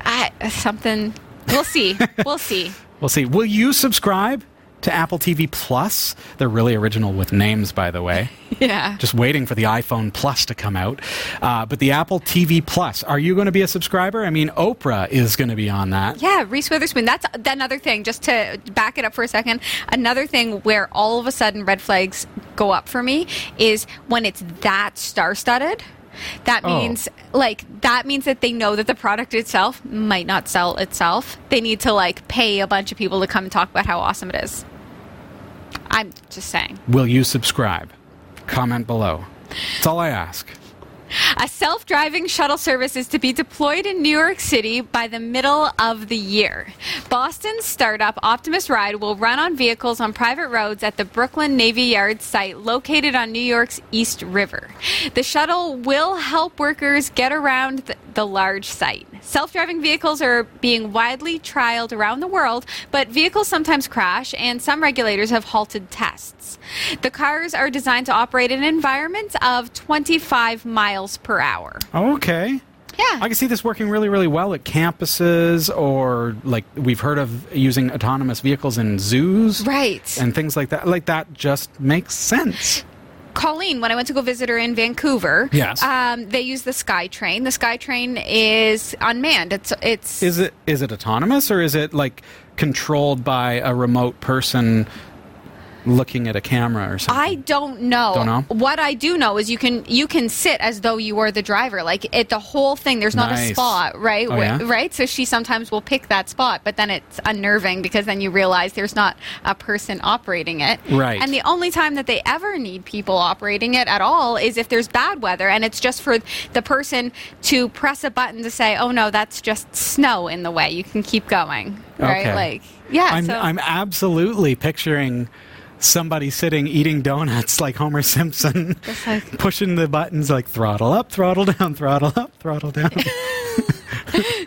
I something we'll see. we'll see. We'll see. Will you subscribe to Apple TV Plus? They're really original with names, by the way. Yeah. Just waiting for the iPhone Plus to come out. Uh, but the Apple TV Plus, are you going to be a subscriber? I mean, Oprah is going to be on that. Yeah, Reese Witherspoon. That's another thing. Just to back it up for a second, another thing where all of a sudden red flags go up for me is when it's that star-studded. That Oh. means like that means that they know that the product itself might not sell itself. They need to like pay a bunch of people to come and talk about how awesome it is. I'm just saying. Will you subscribe? Comment below. That's all I ask. A self driving shuttle service is to be deployed in New York City by the middle of the year. Boston's startup Optimus Ride will run on vehicles on private roads at the Brooklyn Navy Yard site located on New York's East River. The shuttle will help workers get around the large site. Self driving vehicles are being widely trialed around the world, but vehicles sometimes crash, and some regulators have halted tests. The cars are designed to operate in environments of 25 miles per hour. Okay. Yeah. I can see this working really, really well at campuses or like we've heard of using autonomous vehicles in zoos. Right. And things like that. Like that just makes sense. Colleen, when I went to go visit her in Vancouver, Yes. um, they use the SkyTrain. The SkyTrain is unmanned. It's it's Is it is it autonomous or is it like controlled by a remote person looking at a camera or something? I don't know. Don't know? What I do know is you can you can sit as though you were the driver. Like it, the whole thing. There's not a spot, right? Oh, yeah? Right. So she sometimes will pick that spot, but then it's unnerving because then you realize there's not a person operating it. Right. And the only time that they ever need people operating it at all is if there's bad weather, and it's just for the person to press a button to say, "Oh no, that's just snow in the way. You can keep going." Right. Okay. Like yeah. I'm, so I'm absolutely picturing somebody sitting eating donuts like Homer Simpson, like- pushing the buttons like throttle up, throttle down, throttle up, throttle down.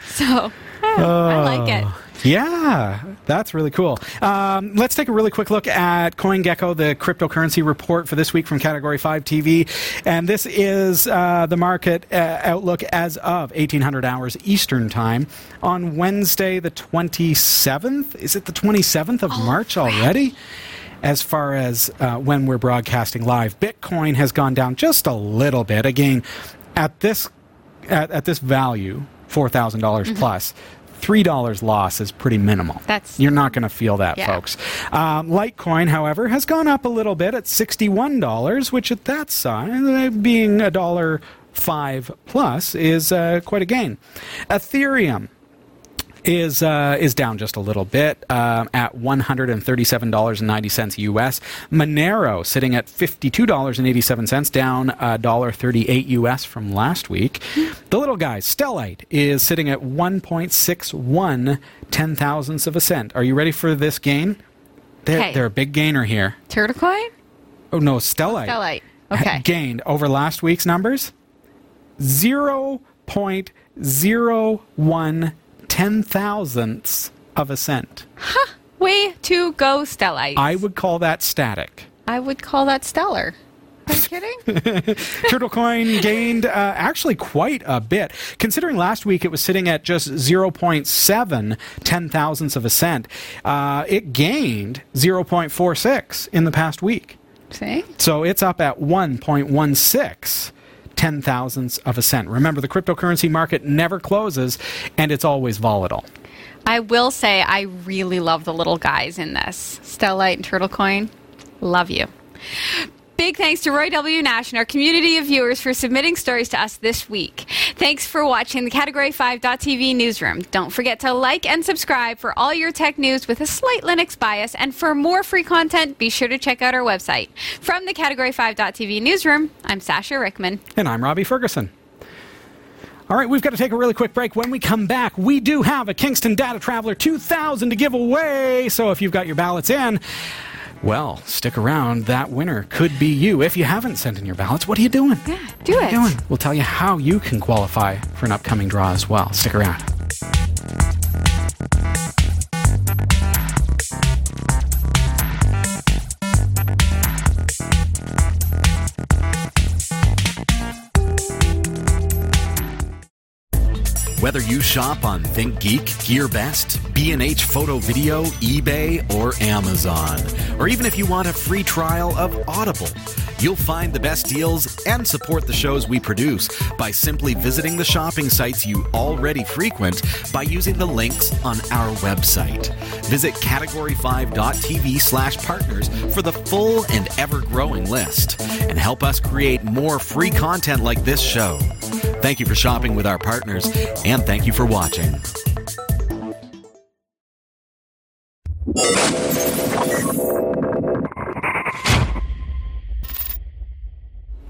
so. I like it. yeah, that's really cool. Um, let's take a really quick look at CoinGecko, the cryptocurrency report for this week from Category 5 TV. And this is uh, the market uh, outlook as of 1800 hours Eastern Time on Wednesday, the 27th. Is it the 27th of March already? As far as uh, when we're broadcasting live, Bitcoin has gone down just a little bit. Again, at this at, at this value, four thousand dollars plus, three dollars loss is pretty minimal. That's- you're not going to feel that, Yeah. folks. Um, Litecoin, however, has gone up a little bit at sixty-one dollars, which at that size, uh, being a dollar five plus, is uh, quite a gain. Ethereum is uh, is down just a little bit uh, at one hundred and thirty seven dollars and ninety cents US. Monero sitting at fifty two dollars and eighty seven cents, down a dollar thirty eight US from last week. The little guy Stellite is sitting at one point six one ten thousandths of a cent. Are you ready for this gain? They're, Okay. they're a big gainer here. Turtle coin? Oh no, Stellite. Stellite. Okay. gained over last week's numbers 0.01 ten thousandths of a cent. Way to go, Stellite. I would call that static. I would call that stellar. Are you kidding? Turtle coin gained uh, actually quite a bit. Considering last week it was sitting at just 0.7 ten thousandths of a cent, uh, it gained 0.46 in the past week. See? So it's up at 1.16 ten thousandths of a cent. Remember, the cryptocurrency market never closes and it's always volatile. I will say I really love the little guys in this. Stellite and Turtle Coin. Love you. Big thanks to Roy W. Nash and our community of viewers for submitting stories to us this week. Thanks for watching the Category 5.tv newsroom. Don't forget to like and subscribe for all your tech news with a slight Linux bias. And for more free content, be sure to check out our website. From the Category 5.tv newsroom, I'm Sasha Rickman. And I'm Robbie Ferguson. All right, we've got to take a really quick break. When we come back, we do have a Kingston DataTraveler 2000 to give away. So if you've got your ballots in, well, stick around. That winner could be you. If you haven't sent in your ballots, what are you doing? Yeah, do What are it. you doing? We'll tell you how you can qualify for an upcoming draw as well. Stick around. Whether you shop on ThinkGeek, GearBest, B&H Photo Video, eBay, or Amazon, or even if you want a free trial of Audible, you'll find the best deals and support the shows we produce by simply visiting the shopping sites you already frequent by using the links on our website. Visit category5.tv slash partners for the full and ever-growing list and help us create more free content like this show. Thank you for shopping with our partners, and thank you for watching.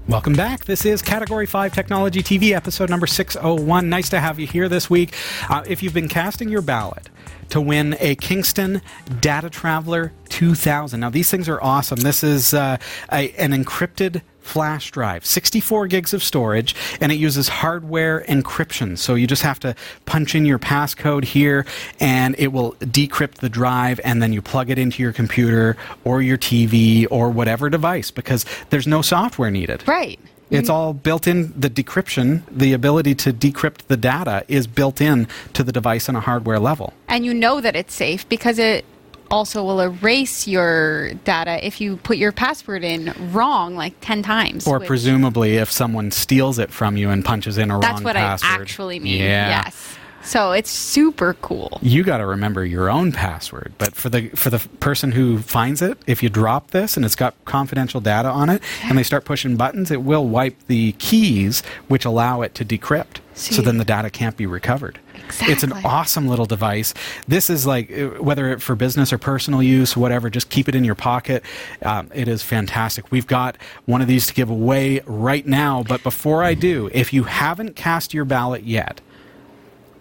Welcome back. This is Category 5 Technology TV, episode number 601. Nice to have you here this week. Uh, if you've been casting your ballot to win a Kingston DataTraveler 2000, now these things are awesome. This is uh, a, an encrypted flash drive, 64 gigs of storage, and it uses hardware encryption. So you just have to punch in your passcode here, and it will decrypt the drive, and then you plug it into your computer or your TV or whatever device because there's no software needed. Right. It's mm. all built in. The decryption, the ability to decrypt the data, is built in to the device on a hardware level. And you know that it's safe because it also will erase your data if you put your password in wrong like 10 times. Or presumably, if someone steals it from you and punches in a wrong. That's what. I actually mean. Yeah. Yes. So it's super cool. You got to remember your own password. But for the for the person who finds it, if you drop this and it's got confidential data on it, and they start pushing buttons, it will wipe the keys which allow it to decrypt. See? So then the data can't be recovered. It's an awesome little device. This is like uh, whether it for business or personal use, whatever. Just keep it in your pocket. Um, it is fantastic. We've got one of these to give away right now. But before I do, if you haven't cast your ballot yet,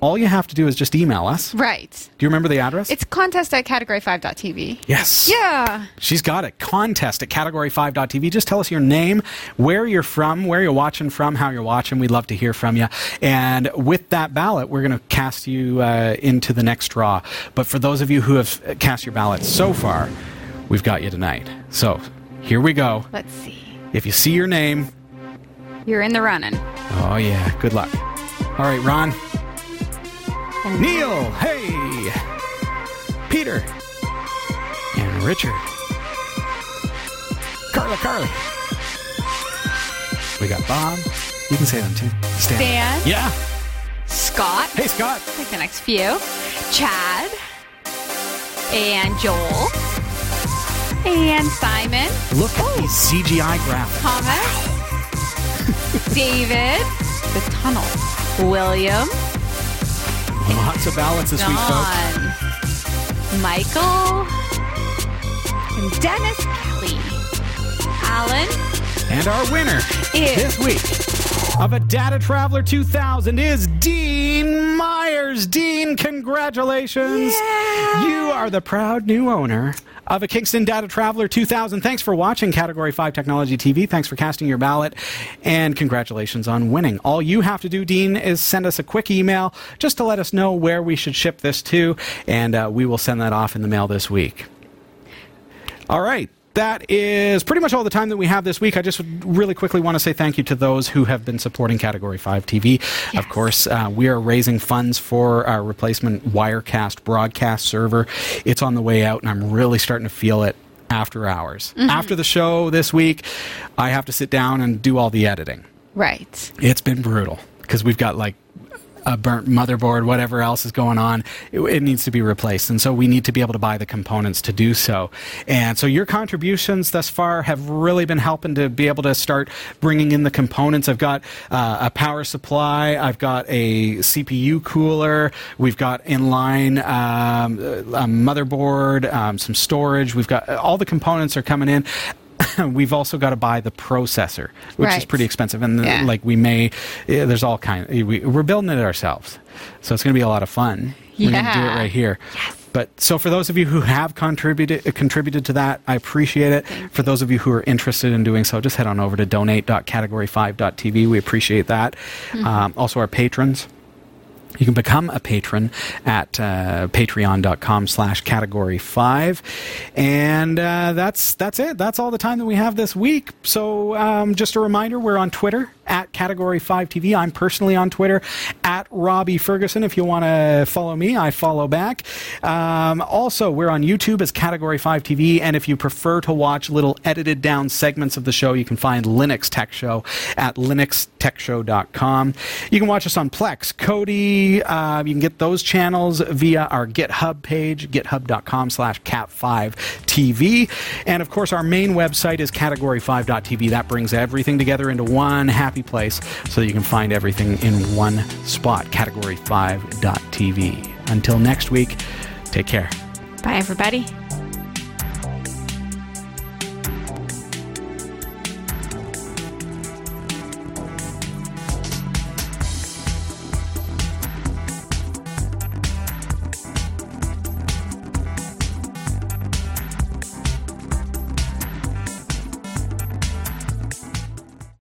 all you have to do is just email us. Right. Do you remember the address? It's contest at category5.tv. yes. Yeah. She's got it. Contest at category5.tv. Just tell us your name, where you're from, where you're watching from, how you're watching. We'd love to hear from you. And with that ballot, we're going to cast you uh, into the next draw. But for those of you who have cast your ballot so far, we've got you tonight. So here we go. Let's see. If you see your name, You're in the running. oh yeah, good luck. All right, Ron. And Neil, hey, Peter, and Richard. Carla, Carly. We got Bob. You can say them too. Stan. Stan. Yeah. Scott. Hey, Scott. Take the next few. Chad. And Joel. And Simon. Look at these CGI graphics. Thomas. David. The tunnel. William. Lots of ballots this week, folks. Michael. And Dennis Kelly. Alan. And our winner Is- this week of a DataTraveler 2000 is Dean Myers. Dean, congratulations. You are the proud new owner of a Kingston DataTraveler 2000. Thanks for watching Category 5 Technology TV. Thanks for casting your ballot. And congratulations on winning. All you have to do, Dean, is send us a quick email just to let us know where we should ship this to, and uh, we will send that off in the mail this week. All right. That is pretty much all the time that we have this week. I just really quickly want to say thank you to those who have been supporting Category 5 TV. Of course, uh, we are raising funds for our replacement Wirecast broadcast server. It's on the way out, and I'm really starting to feel it after hours. After the show this week, I have to sit down and do all the editing. Right. It's been brutal because we've got like a burnt motherboard, whatever else is going on. It, it needs to be replaced. And so we need to be able to buy the components to do so. And so your contributions thus far have really been helping to be able to start bringing in the components. I've got uh, a power supply, I've got a CPU cooler, we've got inline um, a motherboard, um, some storage. We've got all the components are coming in. we've also got to buy the processor, which is pretty expensive. And Yeah. like we may, yeah, there's all kind. We, we're building it ourselves, so it's going to be a lot of fun. We're going to do it right here. But so for those of you who have contributed uh, contributed to that, I appreciate it. For those of you who are interested in doing so, just head on over to donate.category5.tv. We appreciate that. Mm-hmm. Um, also, our patrons. You can become a patron at uh, patreon.com slash category five. And uh, that's that's it. That's all the time that we have this week. So um, just a reminder, we're on Twitter at category five TV. I'm personally on Twitter at Robbie Ferguson. If you want to follow me, I follow back. Um, also, we're on YouTube as category five TV. And if you prefer to watch little edited down segments of the show, you can find Linux Tech Show at linuxtechshow.com. You can watch us on Plex, Kodi. Uh, you can get those channels via our GitHub page, github.com slash cat5tv. And of course, our main website is category5.tv. That brings everything together into one happy place so that you can find everything in one spot, category5.tv. Until next week, take care. Bye, everybody.